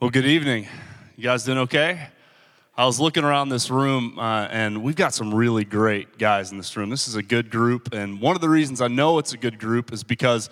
Well, good evening. You guys doing okay? I was looking around this room, uh, and we've got some really great guys in this room. This is a good group, and one of the reasons I know it's a good group is because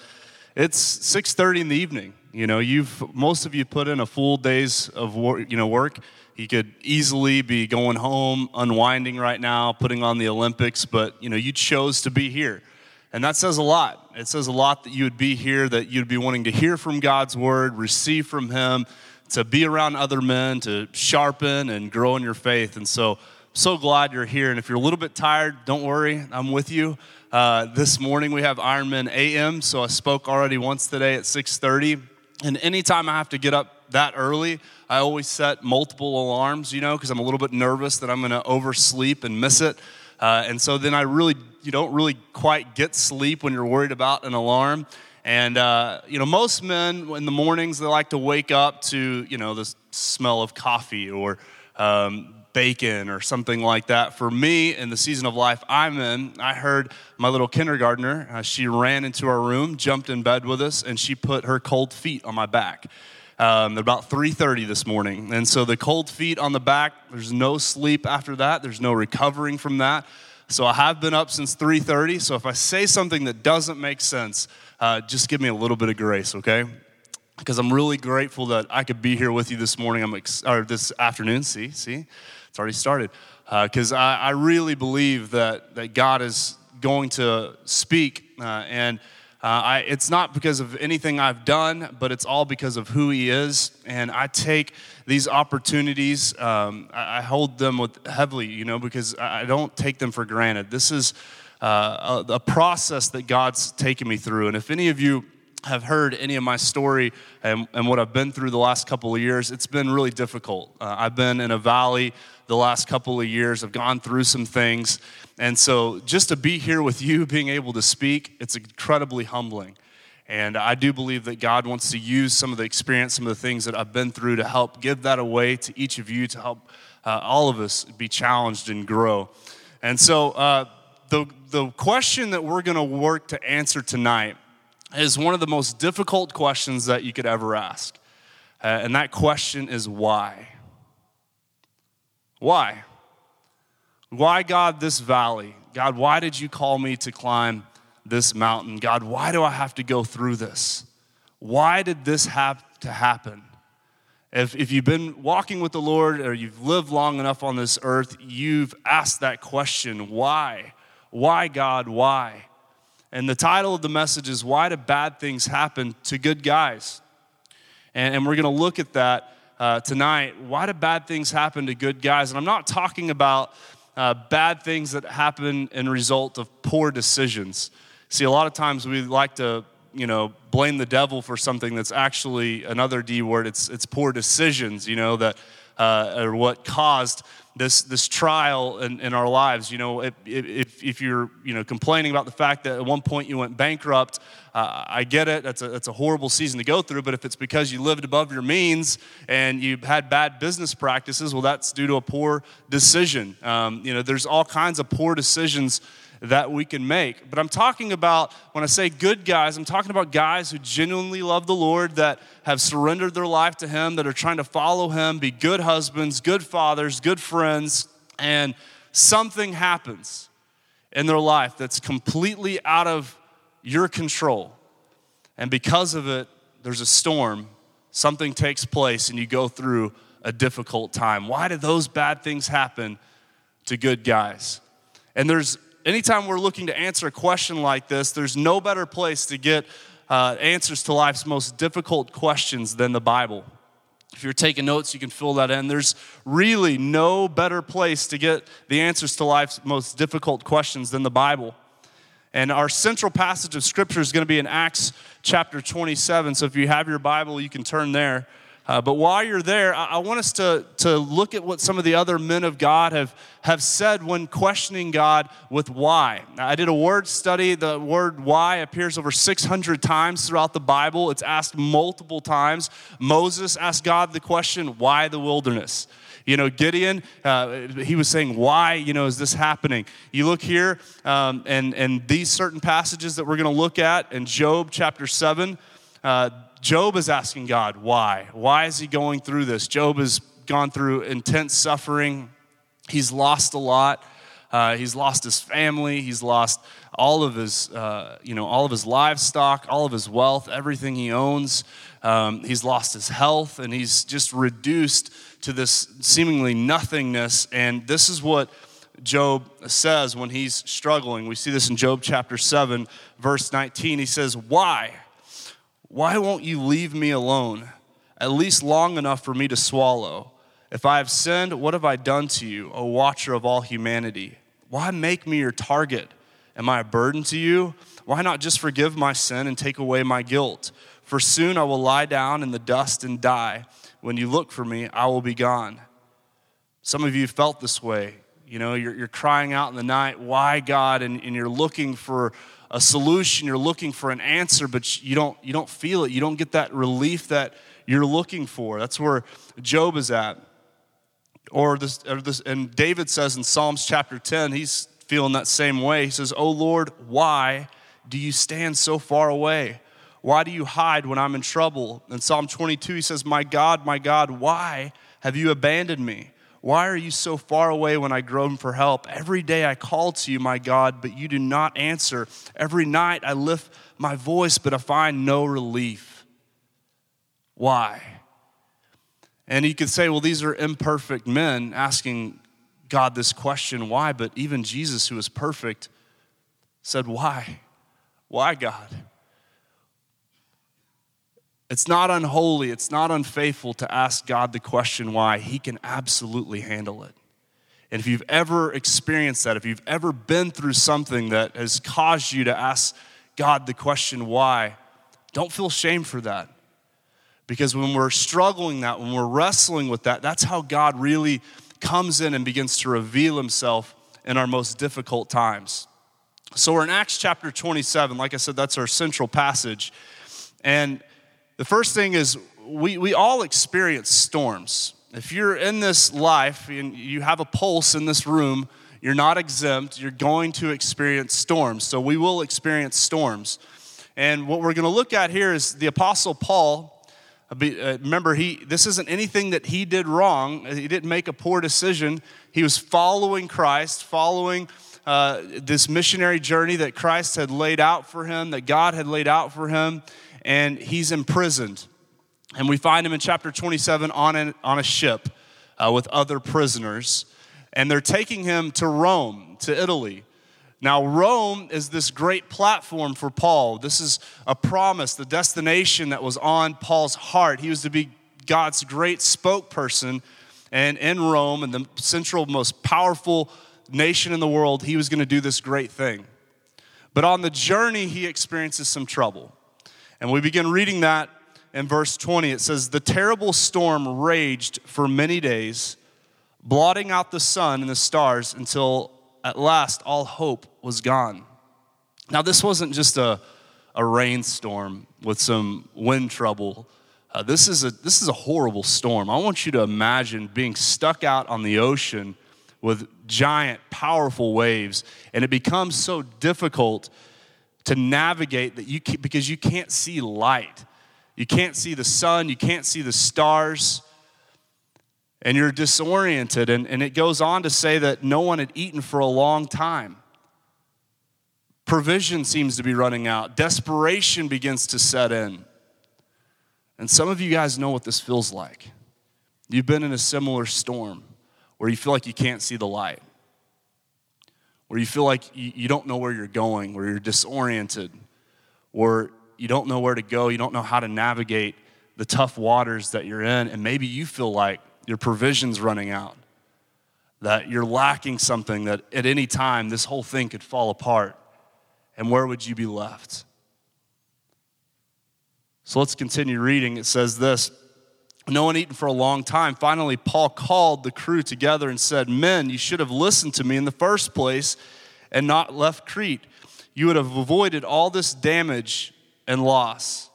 it's 6:30 in the evening. You know, you've most of you put in a full days of work, you know work. You could easily be going home, unwinding right now, putting on the Olympics, but you know you chose to be here. And that says a lot. It says a lot that you would be here, that you'd be wanting to hear from God's word, receive from Him, to be around other men, to sharpen and grow in your faith. And so, so glad you're here. And if you're a little bit tired, don't worry, I'm with you. Uh, this morning we have Ironman AM, so I spoke already once today at 6:30. And anytime I have to get up that early, I always set multiple alarms, you know, because I'm a little bit nervous that I'm going to oversleep and miss it. Uh, and so then I really, you don't really quite get sleep when you're worried about an alarm. And, uh, you know, most men in the mornings, they like to wake up to, you know, the smell of coffee or um, bacon or something like that. For me, in the season of life I'm in, I heard my little kindergartner, uh, she ran into our room, jumped in bed with us, and she put her cold feet on my back. Um, about 3.30 this morning and so the cold feet on the back there's no sleep after that there's no recovering from that so i have been up since 3.30 so if i say something that doesn't make sense uh, just give me a little bit of grace, okay? Because I'm really grateful that I could be here with you this morning, I'm ex- or this afternoon. See, see, it's already started. Because uh, I, I, really believe that, that God is going to speak, uh, and uh, I, it's not because of anything I've done, but it's all because of who He is. And I take these opportunities, um, I, I, hold them with heavily, you know, because I don't take them for granted. This is uh, a, a process that God's taken me through. And if any of you have heard any of my story and, and, what I've been through the last couple of years, it's been really difficult. Uh, I've been in a valley the last couple of years, I've gone through some things. And so just to be here with you, being able to speak, it's incredibly humbling. And I do believe that God wants to use some of the experience, some of the things that I've been through to help give that away to each of you, to help uh, all of us be challenged and grow. And so, uh, the, the question that we're going to work to answer tonight is one of the most difficult questions that you could ever ask. Uh, and that question is why? Why? Why, God, this valley? God, why did you call me to climb this mountain? God, why do I have to go through this? Why did this have to happen? If, if you've been walking with the Lord or you've lived long enough on this earth, you've asked that question why? Why, God, why? And the title of the message is Why Do Bad Things Happen to Good Guys? And, and we're going to look at that uh, tonight. Why do bad things happen to good guys? And I'm not talking about uh, bad things that happen in result of poor decisions. See, a lot of times we like to, you know, blame the devil for something that's actually another D word. It's, it's poor decisions, you know, that uh, are what caused this, this trial in, in our lives. You know, if, if, if, you're, you know, complaining about the fact that at one point you went bankrupt, uh, I get it. That's a, that's a horrible season to go through. But if it's because you lived above your means and you had bad business practices, well, that's due to a poor decision. Um, you know, there's all kinds of poor decisions that we can make. But I'm talking about, when I say good guys, I'm talking about guys who genuinely love the Lord, that have surrendered their life to Him, that are trying to follow Him, be good husbands, good fathers, good friends, and something happens in their life that's completely out of your control. And because of it, there's a storm, something takes place, and you go through a difficult time. Why do those bad things happen to good guys? And there's anytime we're looking to answer a question like this, there's no better place to get uh, answers to life's most difficult questions than the Bible. If you're taking notes, you can fill that in. There's really no better place to get the answers to life's most difficult questions than the Bible. And our central passage of Scripture is going to be in Acts chapter 27. So if you have your Bible, you can turn there. Uh, but while you're there, I, I, want us to, to look at what some of the other men of God have, have said when questioning God with why. I did a word study. The word why appears over 600 times throughout the Bible, it's asked multiple times. Moses asked God the question, why the wilderness? You know, Gideon, uh, he was saying, Why, you know, is this happening? You look here, um, and, and these certain passages that we're going to look at in Job chapter 7, uh, Job is asking God, why? Why is he going through this? Job has gone through intense suffering. He's lost a lot. Uh, he's lost his family. He's lost all of his, uh, you know, all of his livestock, all of his wealth, everything he owns. Um, he's lost his health, and he's just reduced to this seemingly nothingness. And this is what Job says when he's struggling. We see this in Job chapter 7, verse 19. He says, Why? Why won't you leave me alone, at least long enough for me to swallow? If I have sinned, what have I done to you, O watcher of all humanity? Why make me your target? Am I a burden to you? Why not just forgive my sin and take away my guilt? For soon I will lie down in the dust and die. When you look for me, I will be gone. Some of you felt this way. You know, you're, you're crying out in the night, why God? And, and you're looking for a solution, you're looking for an answer, but you don't, you don't feel it. You don't get that relief that you're looking for. That's where Job is at. Or this, or this, and David says in Psalms chapter 10, he's feeling that same way. He says, Oh Lord, why do you stand so far away? Why do you hide when I'm in trouble? In Psalm 22, he says, My God, my God, why have you abandoned me? Why are you so far away when I groan for help? Every day I call to you, my God, but you do not answer. Every night I lift my voice, but I find no relief. Why? And you could say, well, these are imperfect men asking God this question, why? But even Jesus, who is perfect, said, Why? Why, God? It's not unholy, it's not unfaithful to ask God the question why. He can absolutely handle it. And if you've ever experienced that, if you've ever been through something that has caused you to ask God the question why, don't feel shame for that. Because when we're struggling that, when we're wrestling with that, that's how God really comes in and begins to reveal himself in our most difficult times. So we're in Acts chapter 27. Like I said, that's our central passage. And the first thing is we, we all experience storms. If you're in this life and you have a pulse in this room, you're not exempt. You're going to experience storms. So we will experience storms. And what we're going to look at here is the Apostle Paul uh, remember, he, this isn't anything that he did wrong. He didn't make a poor decision. He was following Christ, following uh, this missionary journey that Christ had laid out for him, that God had laid out for him, and he's imprisoned. And we find him in chapter 27 on, an, on a ship uh, with other prisoners. And they're taking him to Rome, to Italy. Now, Rome is this great platform for Paul. This is a promise, the destination that was on Paul's heart. He was to be God's great spokesperson. And in Rome, in the central, most powerful nation in the world, he was going to do this great thing. But on the journey, he experiences some trouble. And we begin reading that in verse 20. It says, The terrible storm raged for many days, blotting out the sun and the stars until at last all hope was gone. Now, this wasn't just a, a rainstorm with some wind trouble. Uh, this, is a, this is a horrible storm. I want you to imagine being stuck out on the ocean with giant, powerful waves, and it becomes so difficult to navigate that you can, because you can't see light. You can't see the sun, you can't see the stars and you're disoriented. And, and it goes on to say that no one had eaten for a long time. Provision seems to be running out, desperation begins to set in. And some of you guys know what this feels like. You've been in a similar storm where you feel like you can't see the light, where you feel like you, don't know where you're going, where you're disoriented, where you don't know where to go, you don't know how to navigate the tough waters that you're in, and maybe you feel like your provision's running out, that you're lacking something, that at any time this whole thing could fall apart. And where would you be left? So let's continue reading. It says this No one eaten for a long time. Finally, Paul called the crew together and said, Men, you should have listened to me in the first place and not left Crete. You would have avoided all this damage and loss.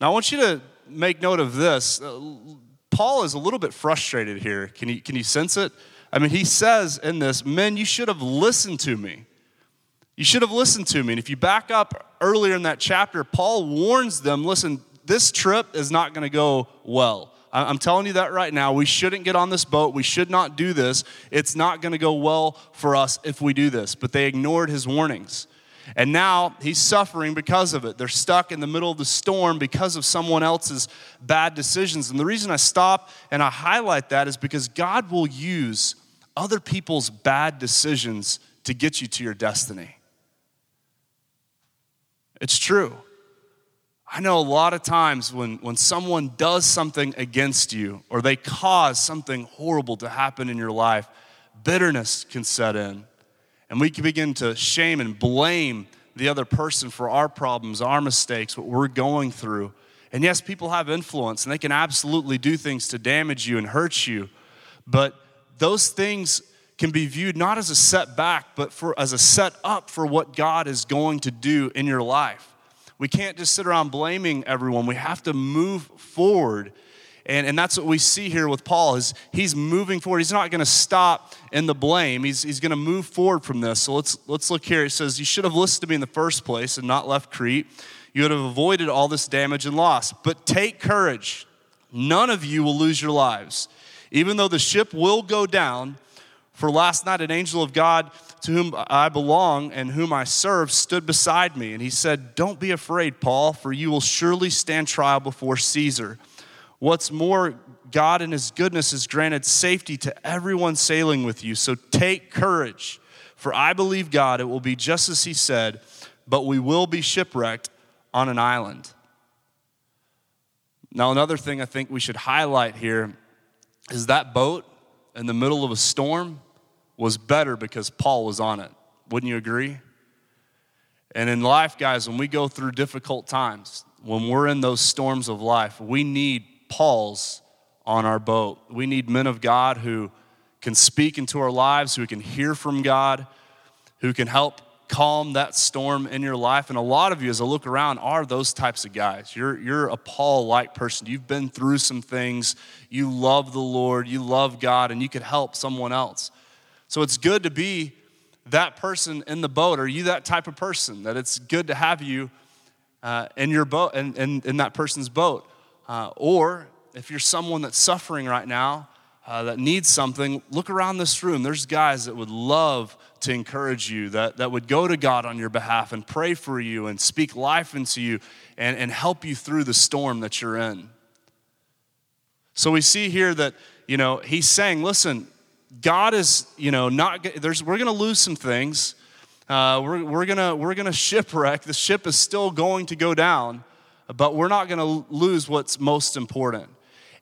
Now, I want you to make note of this. Uh, Paul is a little bit frustrated here. Can you, can you sense it? I mean, he says in this, Men, you should have listened to me. You should have listened to me. And if you back up earlier in that chapter, Paul warns them listen, this trip is not going to go well. I'm telling you that right now. We shouldn't get on this boat. We should not do this. It's not going to go well for us if we do this. But they ignored his warnings. And now he's suffering because of it. They're stuck in the middle of the storm because of someone else's bad decisions. And the reason I stop and I highlight that is because God will use other people's bad decisions to get you to your destiny. It's true. I know a lot of times when, when someone does something against you or they cause something horrible to happen in your life, bitterness can set in. And we can begin to shame and blame the other person for our problems, our mistakes, what we're going through. And yes, people have influence and they can absolutely do things to damage you and hurt you. But those things can be viewed not as a setback, but for, as a set up for what God is going to do in your life. We can't just sit around blaming everyone. We have to move forward and, and that's what we see here with Paul is he's moving forward. He's not going to stop in the blame. He's, he's going to move forward from this. So let's, let's look here. It says, You should have listened to me in the first place and not left Crete. You would have avoided all this damage and loss. But take courage. None of you will lose your lives. Even though the ship will go down, for last night an angel of God to whom I belong and whom I serve stood beside me. And he said, Don't be afraid, Paul, for you will surely stand trial before Caesar. What's more, God in His goodness has granted safety to everyone sailing with you. So take courage, for I believe God, it will be just as He said, but we will be shipwrecked on an island. Now, another thing I think we should highlight here is that boat in the middle of a storm was better because Paul was on it. Wouldn't you agree? And in life, guys, when we go through difficult times, when we're in those storms of life, we need Pauls on our boat. We need men of God who can speak into our lives, who can hear from God, who can help calm that storm in your life. And a lot of you, as I look around, are those types of guys. You're, you're a Paul like person. You've been through some things. You love the Lord, you love God, and you could help someone else. So it's good to be that person in the boat. Are you that type of person that it's good to have you uh, in your boat, in, in, in that person's boat? Uh, or if you're someone that's suffering right now, uh, that needs something, look around this room. There's guys that would love to encourage you, that, that would go to God on your behalf and pray for you and speak life into you and, and help you through the storm that you're in. So we see here that, you know, he's saying, listen, God is, you know, not, there's, we're going to lose some things. Uh, we're we're going we're gonna shipwreck. The ship is still going to go down but we're not going to lose what's most important.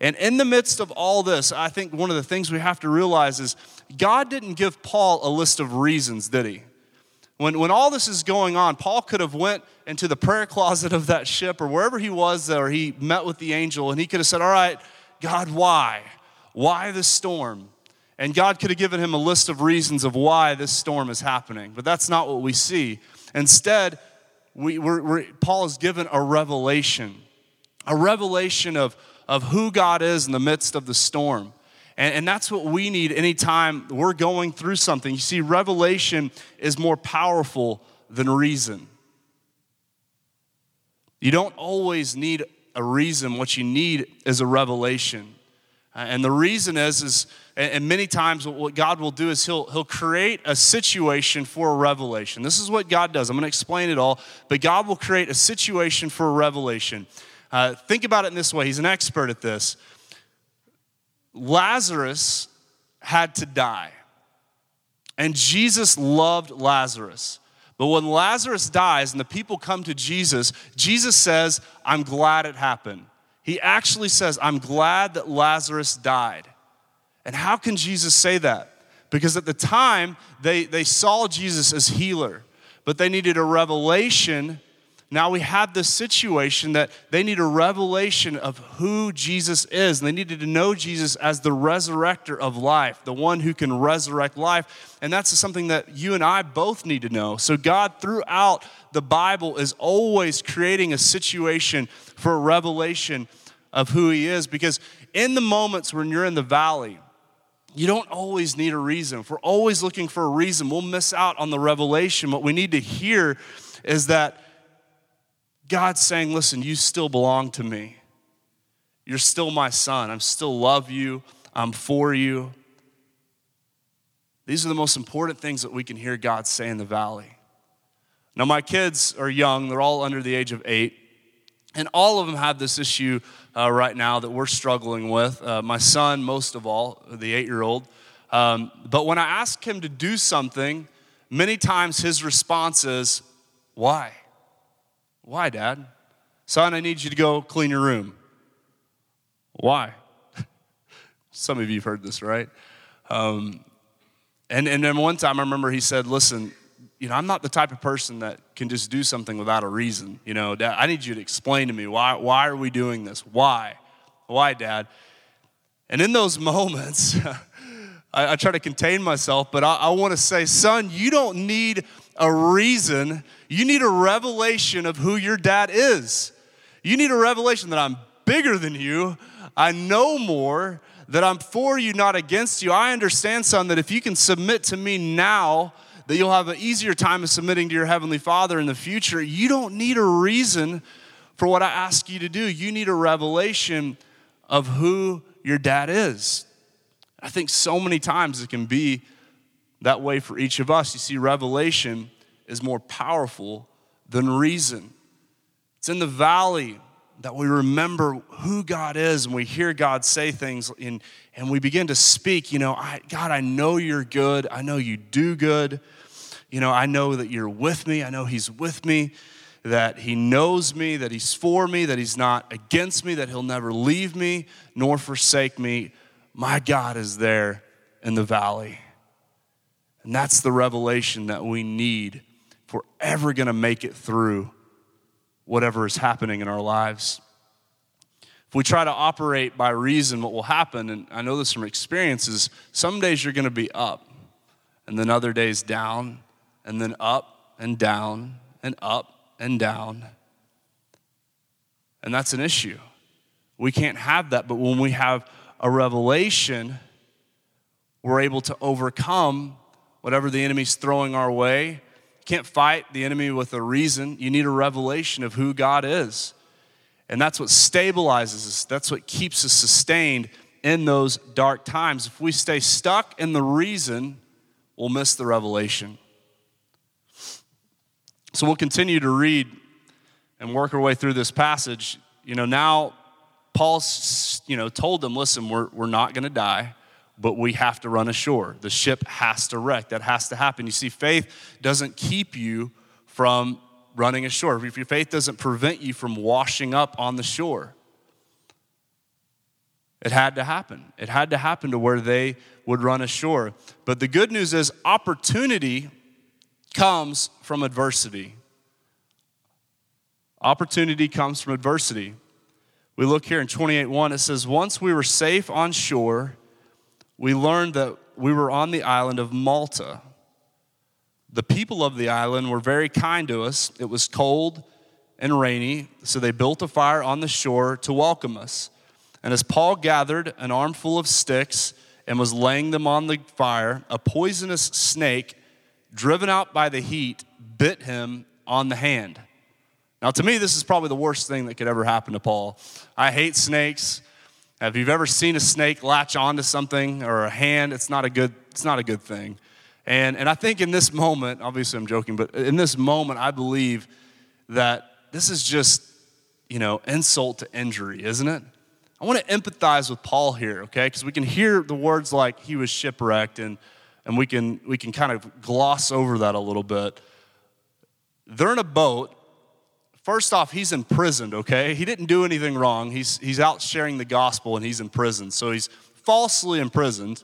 And in the midst of all this, I think one of the things we have to realize is God didn't give Paul a list of reasons, did he? When, when all this is going on, Paul could have went into the prayer closet of that ship or wherever he was or he met with the angel and he could have said, all right, God, why? Why the storm? And God could have given him a list of reasons of why this storm is happening. But that's not what we see. Instead, we, we're, we're, Paul is given a revelation, a revelation of, of who God is in the midst of the storm. And, and that's what we need anytime we're going through something. You see, revelation is more powerful than reason. You don't always need a reason. What you need is a revelation. And the reason is, is and many times what God will do is he'll, he'll create a situation for a revelation. This is what God does. I'm going to explain it all, but God will create a situation for a revelation. Uh, think about it in this way. He's an expert at this. Lazarus had to die, and Jesus loved Lazarus. But when Lazarus dies and the people come to Jesus, Jesus says, I'm glad it happened. He actually says, I'm glad that Lazarus died. And how can Jesus say that? Because at the time, they, they saw Jesus as healer, but they needed a revelation. Now we have this situation that they need a revelation of who Jesus is. And they needed to know Jesus as the resurrector of life, the one who can resurrect life. And that's something that you and I both need to know. So, God, throughout the Bible, is always creating a situation for a revelation of who He is. Because in the moments when you're in the valley, you don't always need a reason. If we're always looking for a reason, we'll miss out on the revelation. What we need to hear is that God's saying, listen, you still belong to me. You're still my son. I'm still love you. I'm for you. These are the most important things that we can hear God say in the valley. Now, my kids are young, they're all under the age of eight, and all of them have this issue uh, right now that we're struggling with. Uh, my son, most of all, the eight year old. Um, but when I ask him to do something, many times his response is, Why? Why, Dad? Son, I need you to go clean your room. Why? Some of you have heard this, right? Um, and, and then one time I remember he said, Listen, you know, I'm not the type of person that can just do something without a reason. You know, Dad, I need you to explain to me why, why are we doing this? Why? Why, Dad? And in those moments, I, I, try to contain myself, but I, I want to say, son, you don't need a reason. You need a revelation of who your dad is. You need a revelation that I'm bigger than you, I know more, that I'm for you, not against you. I understand, son, that if you can submit to me now, that you'll have an easier time of submitting to your Heavenly Father in the future. You don't need a reason for what I ask you to do. You need a revelation of who your dad is. I think so many times it can be that way for each of us. You see, revelation is more powerful than reason. It's in the valley that we remember who God is and we hear God say things and, and we begin to speak, you know, I, God, I know you're good. I know you do good. You know, I know that you're with me. I know He's with me, that He knows me, that He's for me, that He's not against me, that He'll never leave me nor forsake me. My God is there in the valley. And that's the revelation that we need if we're ever going to make it through whatever is happening in our lives. If we try to operate by reason, what will happen, and I know this from experience, is some days you're going to be up, and then other days down, and then up and down and up and down. And that's an issue. We can't have that, but when we have a revelation, we're able to overcome whatever the enemy's throwing our way. You can't fight the enemy with a reason. You need a revelation of who God is. And that's what stabilizes us, that's what keeps us sustained in those dark times. If we stay stuck in the reason, we'll miss the revelation. So we'll continue to read and work our way through this passage. You know, now Paul's, you know, told them, listen, we're, we're not going to die, but we have to run ashore. The ship has to wreck. That has to happen. You see, faith doesn't keep you from running ashore. If your faith doesn't prevent you from washing up on the shore, it had to happen. It had to happen to where they would run ashore. But the good news is, opportunity comes from adversity. Opportunity comes from adversity. We look here in 28:1 it says once we were safe on shore we learned that we were on the island of Malta. The people of the island were very kind to us. It was cold and rainy, so they built a fire on the shore to welcome us. And as Paul gathered an armful of sticks and was laying them on the fire, a poisonous snake driven out by the heat, bit him on the hand. Now, to me, this is probably the worst thing that could ever happen to Paul. I hate snakes. If you've ever seen a snake latch onto something or a hand, it's not a good, it's not a good thing. And, and I think in this moment, obviously I'm joking, but in this moment, I believe that this is just, you know, insult to injury, isn't it? I want to empathize with Paul here, okay? Because we can hear the words like he was shipwrecked and and we can, we can kind of gloss over that a little bit. They're in a boat. First off, he's imprisoned, okay? He didn't do anything wrong. He's, he's out sharing the gospel and he's in prison. So he's falsely imprisoned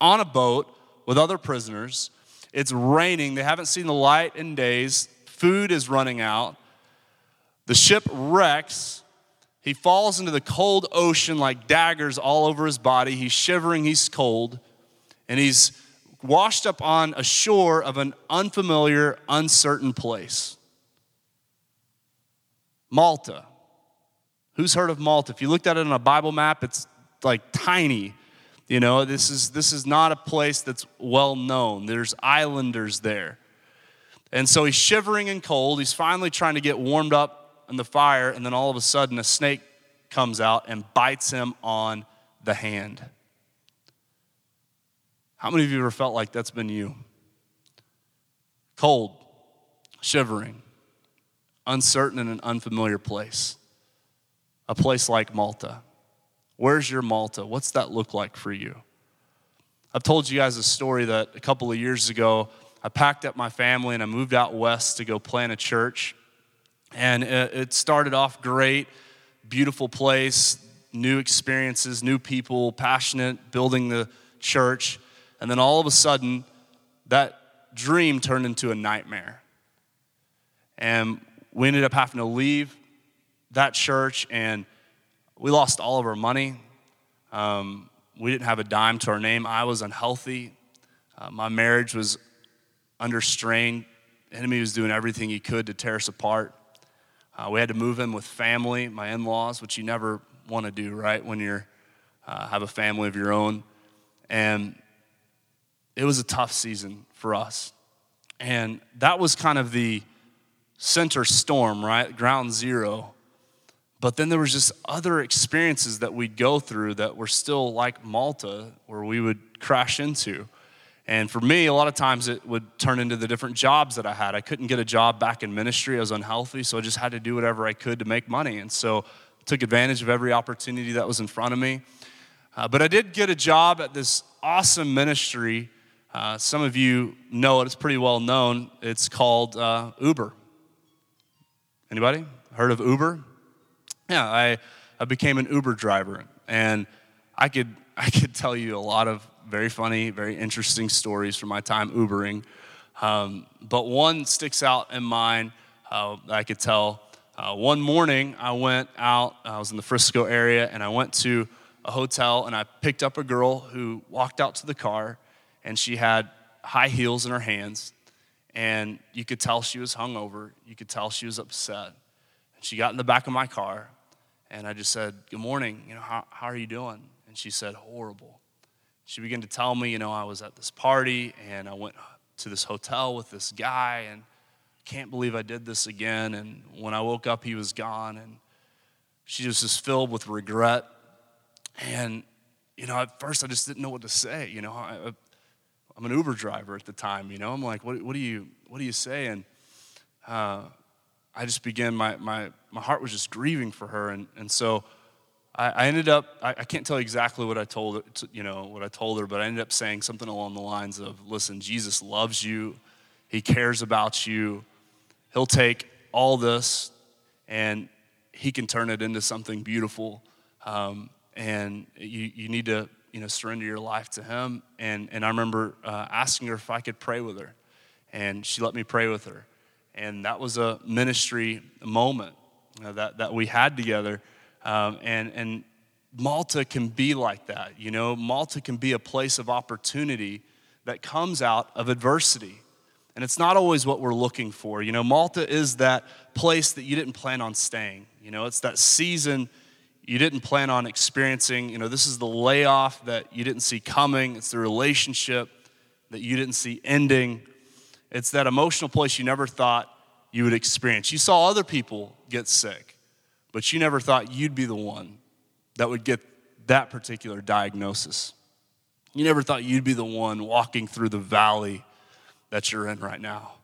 on a boat with other prisoners. It's raining. They haven't seen the light in days. Food is running out. The ship wrecks. He falls into the cold ocean like daggers all over his body. He's shivering, he's cold, and he's washed up on a shore of an unfamiliar, uncertain place. Malta. Who's heard of Malta? If you looked at it on a Bible map, it's like tiny. You know, this is this is not a place that's well known. There's islanders there. And so he's shivering and cold. He's finally trying to get warmed up in the fire, and then all of a sudden a snake comes out and bites him on the hand. How many of you ever felt like that's been you? Cold, shivering, uncertain in an unfamiliar place. A place like Malta. Where's your Malta? What's that look like for you? I've told you guys a story that a couple of years ago, I packed up my family and I moved out west to go plant a church. And it started off great, beautiful place, new experiences, new people, passionate, building the church. And then all of a sudden, that dream turned into a nightmare. And we ended up having to leave that church, and we lost all of our money. Um, we didn't have a dime to our name. I was unhealthy. Uh, my marriage was under strain. The enemy was doing everything he could to tear us apart. Uh, we had to move in with family, my in-laws, which you never want to do, right? When you uh, have a family of your own, and it was a tough season for us. And that was kind of the center storm, right? Ground zero. But then there was just other experiences that we'd go through that were still like Malta, where we would crash into. And for me, a lot of times it would turn into the different jobs that I had. I couldn't get a job back in ministry. I was unhealthy, so I just had to do whatever I could to make money. And so I took advantage of every opportunity that was in front of me. Uh, but I did get a job at this awesome ministry uh, some of you know it, it's pretty well known. It's called uh, Uber. Anybody heard of Uber? Yeah, I, I became an Uber driver, and I could, I could tell you a lot of very funny, very interesting stories from my time Ubering. Um, but one sticks out in mind uh, I could tell. Uh, one morning, I went out, I was in the Frisco area, and I went to a hotel and I picked up a girl who walked out to the car and she had high heels in her hands, and you could tell she was hungover. You could tell she was upset. And she got in the back of my car, and I just said, Good morning, you know, how, how are you doing? And she said, Horrible. She began to tell me, you know, I was at this party and I went to this hotel with this guy and can't believe I did this again. And when I woke up, he was gone. And she just was filled with regret. And, you know, at first I just didn't know what to say. You know, I, I'm an Uber driver at the time, you know. I'm like, what, what do you what do you say? And uh, I just began my my my heart was just grieving for her, and and so I, I ended up I, I, can't tell you exactly what I told her, you know what I told her, but I ended up saying something along the lines of, "Listen, Jesus loves you, He cares about you, He'll take all this and He can turn it into something beautiful." Um, and you, you need to you know, surrender your life to Him. And, and I remember uh, asking her if I could pray with her, and she let me pray with her. And that was a ministry moment uh, that, that we had together. Um, and, and Malta can be like that. You know, Malta can be a place of opportunity that comes out of adversity. And it's not always what we're looking for. You know, Malta is that place that you didn't plan on staying. You know, it's that season you didn't plan on experiencing. You know, this is the layoff that you didn't see coming, it's the relationship that you didn't see ending. It's that emotional place you never thought you would experience. You saw other people get sick, but you never thought you'd be the one that would get that particular diagnosis. You never thought you'd be the one walking through the valley that you're in right now.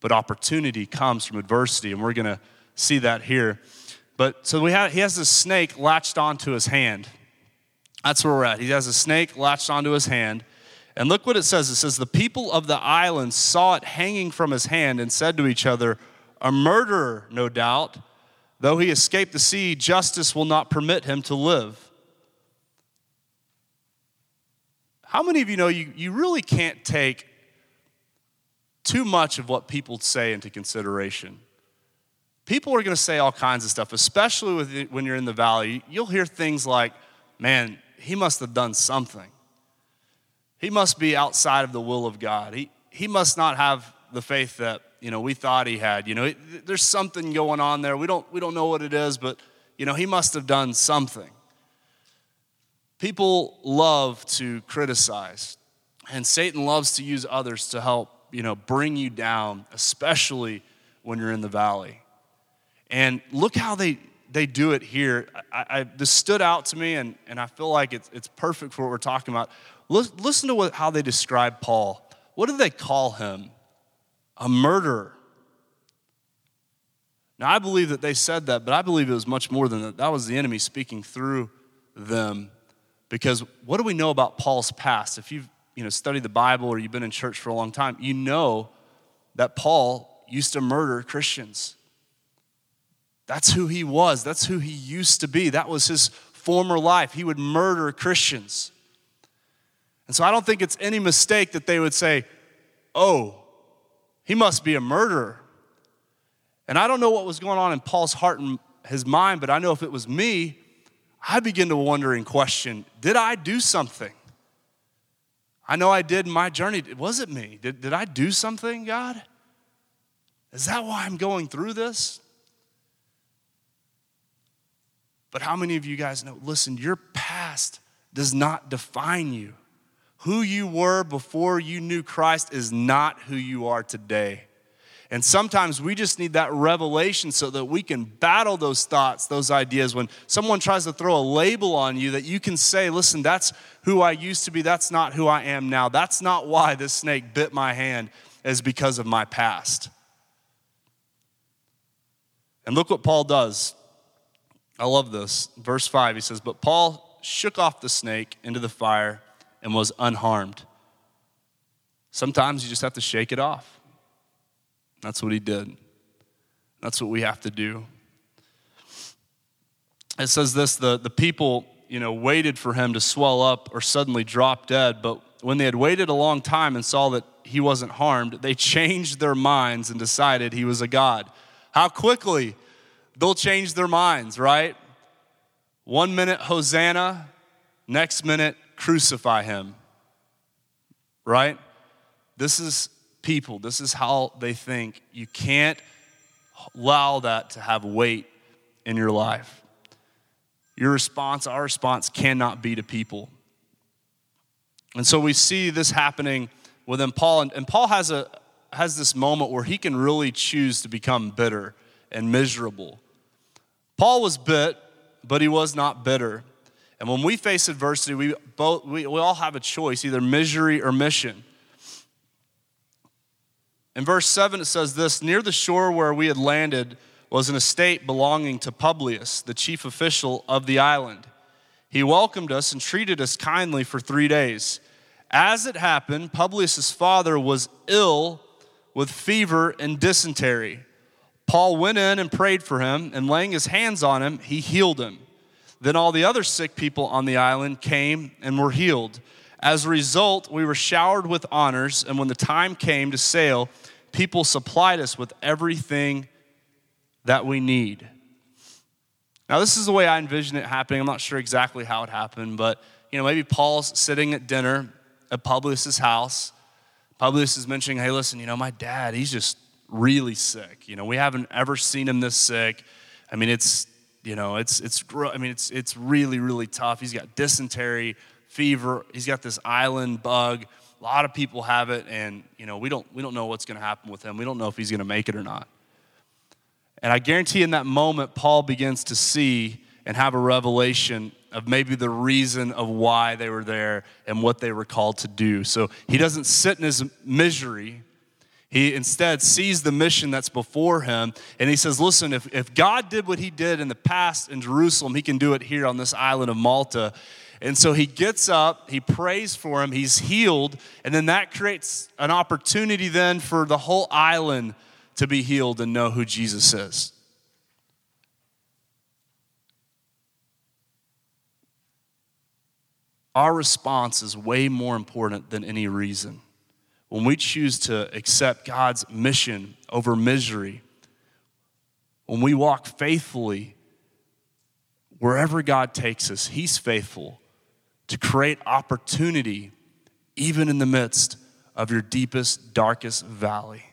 But opportunity comes from adversity, and we're going to see that here. But so we have, he has this snake latched onto his hand. That's where we're at. He has a snake latched onto his hand. And look what it says. It says, The people of the island saw it hanging from his hand and said to each other, A murderer, no doubt. Though he escaped the sea, justice will not permit him to live. How many of you know you, you really can't take too much of what people say into consideration? People are going to say all kinds of stuff, especially when you're in the valley. You'll hear things like, man, he must have done something. He must be outside of the will of God. He, he must not have the faith that you know we thought he had. You know, there's something going on there. We don't we don't know what it is, but you know he must have done something. People love to criticize, and Satan loves to use others to help you know bring you down, especially when you're in the valley. And look how they, they do it here. I, I, this stood out to me, and, and I feel like it's, it's perfect for what we're talking about. Listen to what, how they describe Paul. What do they call him? A murderer. Now, I believe that they said that, but I believe it was much more than that. That was the enemy speaking through them. Because what do we know about Paul's past? If you've you know, studied the Bible or you've been in church for a long time, you know that Paul used to murder Christians. That's who he was. That's who he used to be. That was his former life. He would murder Christians. And so I don't think it's any mistake that they would say, oh, he must be a murderer. And I don't know what was going on in Paul's heart and his mind, but I know if it was me, I begin to wonder and question did I do something? I know I did my journey. Was it me? Did, did I do something, God? Is that why I'm going through this? But how many of you guys know? Listen, your past does not define you. Who you were before you knew Christ is not who you are today. And sometimes we just need that revelation so that we can battle those thoughts, those ideas. When someone tries to throw a label on you, that you can say, listen, that's who I used to be. That's not who I am now. That's not why this snake bit my hand, is because of my past. And look what Paul does. I love this. Verse 5, he says, But Paul shook off the snake into the fire and was unharmed. Sometimes you just have to shake it off. That's what he did. That's what we have to do. It says this the, the people, you know, waited for him to swell up or suddenly drop dead, but when they had waited a long time and saw that he wasn't harmed, they changed their minds and decided he was a god. How quickly they'll change their minds, right? One minute, Hosanna, next minute, crucify him, right? This is people, this is how they think. You can't allow that to have weight in your life. Your response, our response, cannot be to people. And so we see this happening within Paul. And, and Paul has, a, has this moment where he can really choose to become bitter and miserable Paul was bit, but he was not bitter. And when we face adversity, we, both, we, we all have a choice either misery or mission. In verse 7, it says this Near the shore where we had landed was an estate belonging to Publius, the chief official of the island. He welcomed us and treated us kindly for three days. As it happened, Publius's father was ill with fever and dysentery. Paul went in and prayed for him, and laying his hands on him, he healed him. Then all the other sick people on the island came and were healed. As a result, we were showered with honors, and when the time came to sail, people supplied us with everything that we need. Now, this is the way I envision it happening. I'm not sure exactly how it happened, but you know, maybe Paul's sitting at dinner at Publius's house. Publius is mentioning, hey, listen, you know, my dad, he's just really sick. You know, we haven't ever seen him this sick. I mean, it's, you know, it's, it's, I mean, it's, it's really, really tough. He's got dysentery, fever. He's got this island bug. A lot of people have it, and, you know, we don't, we don't know what's going to happen with him. We don't know if he's going to make it or not. And I guarantee in that moment, Paul begins to see and have a revelation of maybe the reason of why they were there and what they were called to do. So he doesn't sit in his misery, he instead sees the mission that's before him and he says, Listen, if, if God did what he did in the past in Jerusalem, he can do it here on this island of Malta. And so he gets up, he prays for him, he's healed, and then that creates an opportunity then for the whole island to be healed and know who Jesus is. Our response is way more important than any reason when we choose to accept God's mission over misery, when we walk faithfully wherever God takes us, He's faithful to create opportunity even in the midst of your deepest, darkest valley.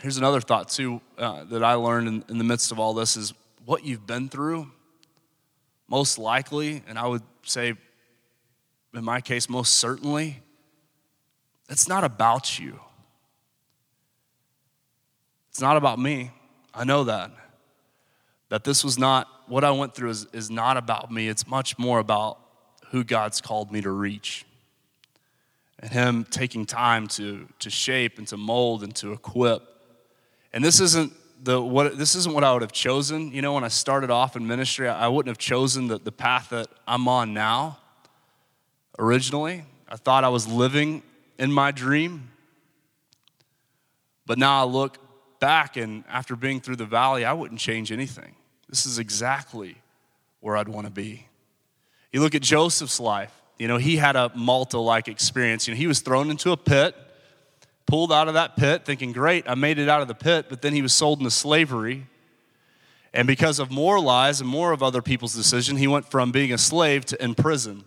Here's another thought, too, uh, that I learned in, in the midst of all this is what you've been through, most likely, and I would say in my case, most certainly, it's not about you. It's not about me. I know that. That this was not, what I went through is, is not about me. It's much more about who God's called me to reach. And Him taking time to, to shape and to mold and to equip. And this isn't the what this isn't what I would have chosen. You know, when I started off in ministry, I wouldn't have chosen the, the path that I'm on now originally. I thought I was living in my dream. But now I look back, and after being through the valley, I wouldn't change anything. This is exactly where I'd want to be. You look at Joseph's life, you know, he had a Malta like experience. You know, he was thrown into a pit, pulled out of that pit, thinking, great, I made it out of the pit, but then he was sold into slavery. And because of more lies and more of other people's decision, he went from being a slave to in prison.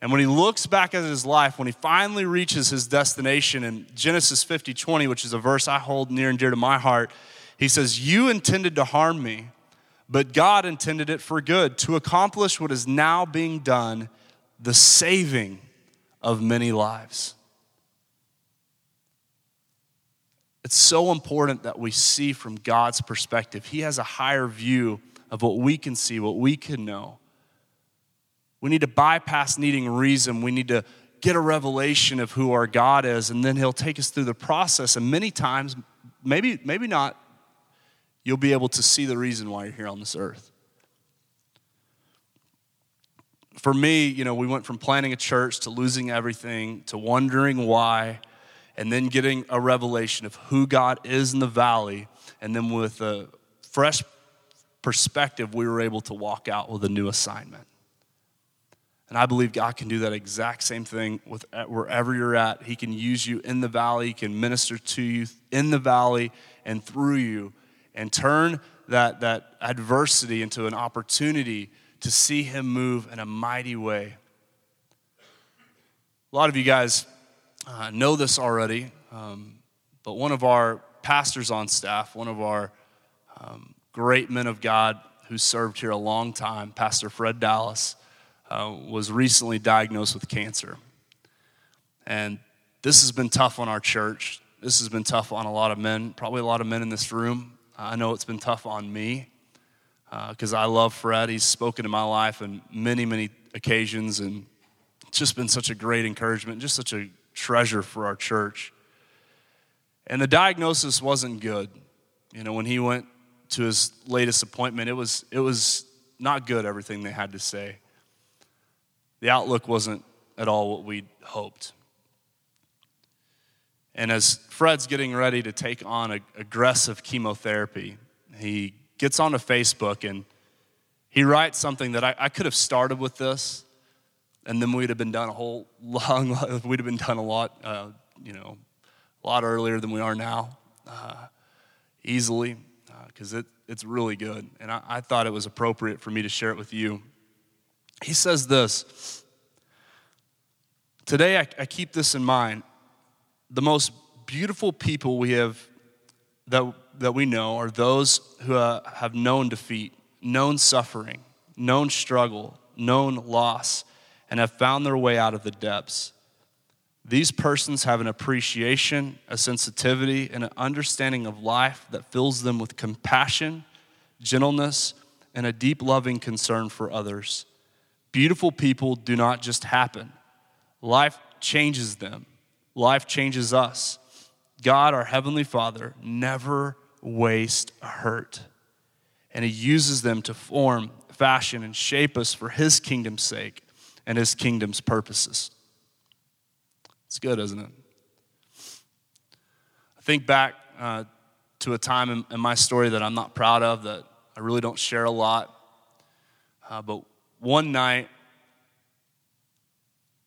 And when he looks back at his life, when he finally reaches his destination in Genesis 50 20, which is a verse I hold near and dear to my heart, he says, You intended to harm me, but God intended it for good, to accomplish what is now being done, the saving of many lives. It's so important that we see from God's perspective. He has a higher view of what we can see, what we can know. We need to bypass needing reason. We need to get a revelation of who our God is, and then He'll take us through the process. And many times, maybe, maybe not, you'll be able to see the reason why you're here on this earth. For me, you know, we went from planning a church to losing everything to wondering why, and then getting a revelation of who God is in the valley. And then with a fresh perspective, we were able to walk out with a new assignment. And I believe God can do that exact same thing with wherever you're at. He can use you in the valley, He can minister to you in the valley and through you, and turn that, that adversity into an opportunity to see Him move in a mighty way. A lot of you guys uh, know this already, um, but one of our pastors on staff, one of our um, great men of God who served here a long time, Pastor Fred Dallas, uh, was recently diagnosed with cancer. And this has been tough on our church. This has been tough on a lot of men, probably a lot of men in this room. I know it's been tough on me because uh, I love Fred. He's spoken in my life on many, many occasions, and it's just been such a great encouragement, just such a treasure for our church. And the diagnosis wasn't good. You know, when he went to his latest appointment, it was, it was not good, everything they had to say the outlook wasn't at all what we'd hoped. And as Fred's getting ready to take on a, aggressive chemotherapy, he gets onto Facebook and he writes something that I, I, could have started with this, and then we'd have been done a whole long, we'd have been done a lot, uh, you know, a lot earlier than we are now, uh, easily, because uh, it, it's really good. And I, I thought it was appropriate for me to share it with you. He says this Today, I, I keep this in mind. The most beautiful people we have that, that we know are those who uh, have known defeat, known suffering, known struggle, known loss, and have found their way out of the depths. These persons have an appreciation, a sensitivity, and an understanding of life that fills them with compassion, gentleness, and a deep loving concern for others. Beautiful people do not just happen, life changes them, life changes us. God, our Heavenly Father, never wastes a hurt. And He uses them to form, fashion, and shape us for His kingdom's sake and His kingdom's purposes. It's good, isn't it? I think back uh, to a time in, in, my story that I'm not proud of, that I really don't share a lot. Uh, but one night,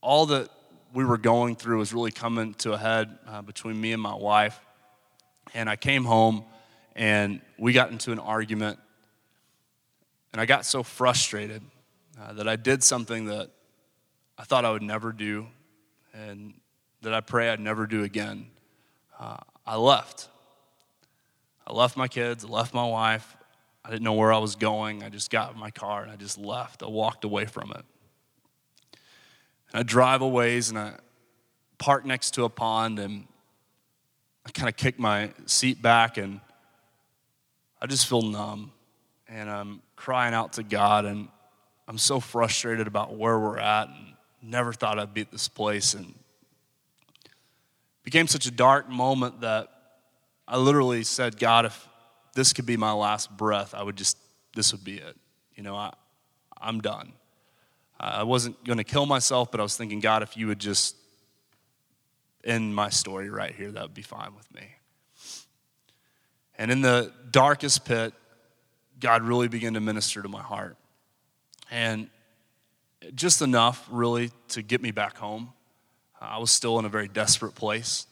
all that we were going through was really coming to a head uh, between me and my wife. And I came home and we got into an argument. And I got so frustrated uh, that I did something that I thought I would never do and that I pray I'd never do again. Uh, I left. I left my kids, I left my wife, I didn't know where I was going. I just got in my car and I just left. I walked away from it. And I drive a ways and I park next to a pond and I kind of kick my seat back and I just feel numb. And I'm crying out to God and I'm so frustrated about where we're at and never thought I'd be at this place. And became such a dark moment that I literally said, God, if this could be my last breath, I would just, this would be it. You know, I, I'm done. I wasn't going to kill myself, but I was thinking, God, if you would just end my story right here, that would be fine with me. And in the darkest pit, God really began to minister to my heart. And just enough, really, to get me back home. I was still in a very desperate place.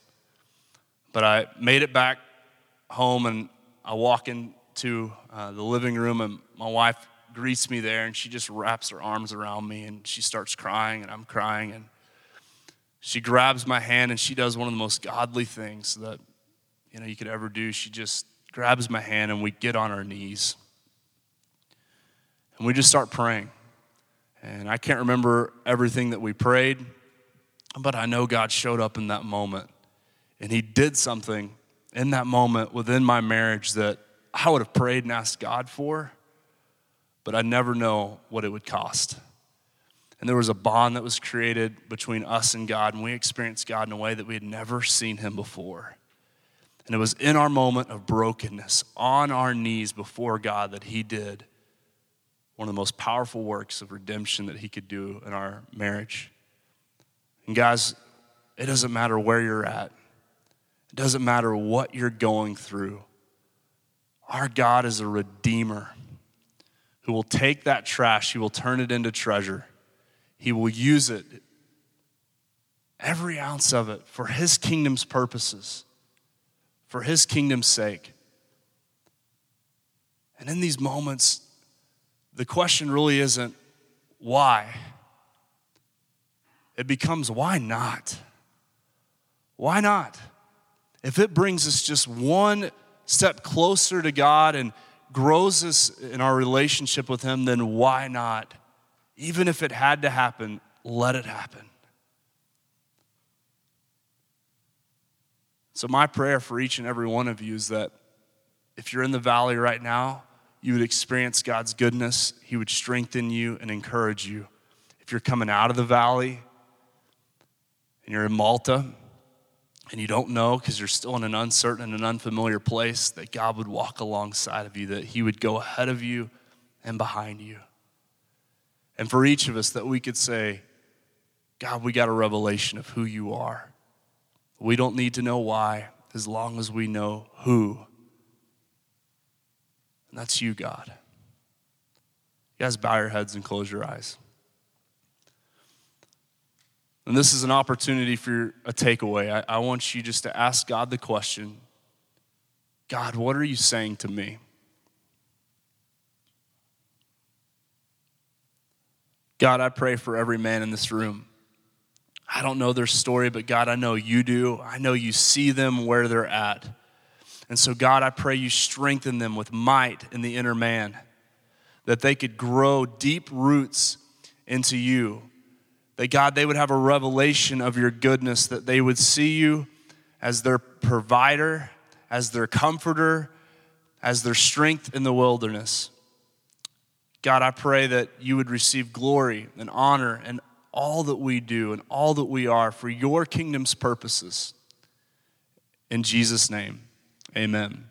But I made it back home and I walk into uh, the living room, and my wife greets me there, and she just wraps her arms around me and she starts crying, and I'm crying. And she grabs my hand and she does one of the most godly things that you know you could ever do. She just grabs my hand and we get on our knees. And we just start praying. And I can't remember everything that we prayed, but I know God showed up in that moment. And He did something in that moment within my marriage that I would have prayed and asked God for, but I never know what it would cost. And there was a bond that was created between us and God, and we experienced God in a way that we had never seen Him before. And it was in our moment of brokenness, on our knees before God, that He did one of the most powerful works of redemption that He could do in our marriage. And guys, it doesn't matter where you're at, it doesn't matter what you're going through. Our God is a redeemer who will take that trash, He will turn it into treasure. He will use it, every ounce of it, for His kingdom's purposes, for His kingdom's sake. And in these moments, the question really isn't why. It becomes why not? Why not? If it brings us just one step closer to God and grows us in our relationship with Him, then why not? Even if it had to happen, let it happen. So, my prayer for each and every one of you is that if you're in the valley right now, you would experience God's goodness. He would strengthen you and encourage you. If you're coming out of the valley and you're in Malta and you don't know because you're still in an uncertain and an unfamiliar place, that God would walk alongside of you, that He would go ahead of you and behind you. And for each of us, that we could say, God, we got a revelation of who you are. We don't need to know why, as long as we know who. And that's you, God. You guys, bow your heads and close your eyes. And this is an opportunity for a takeaway. I, I want you just to ask God the question God, what are you saying to me? God, I pray for every man in this room. I don't know their story, but God, I know you do. I know you see them where they're at. And so, God, I pray you strengthen them with might in the inner man, that they could grow deep roots into you. That, God, they would have a revelation of your goodness, that they would see you as their provider, as their comforter, as their strength in the wilderness. God, I pray that you would receive glory and honor and all that we do and all that we are for your kingdom's purposes. In Jesus' name, amen.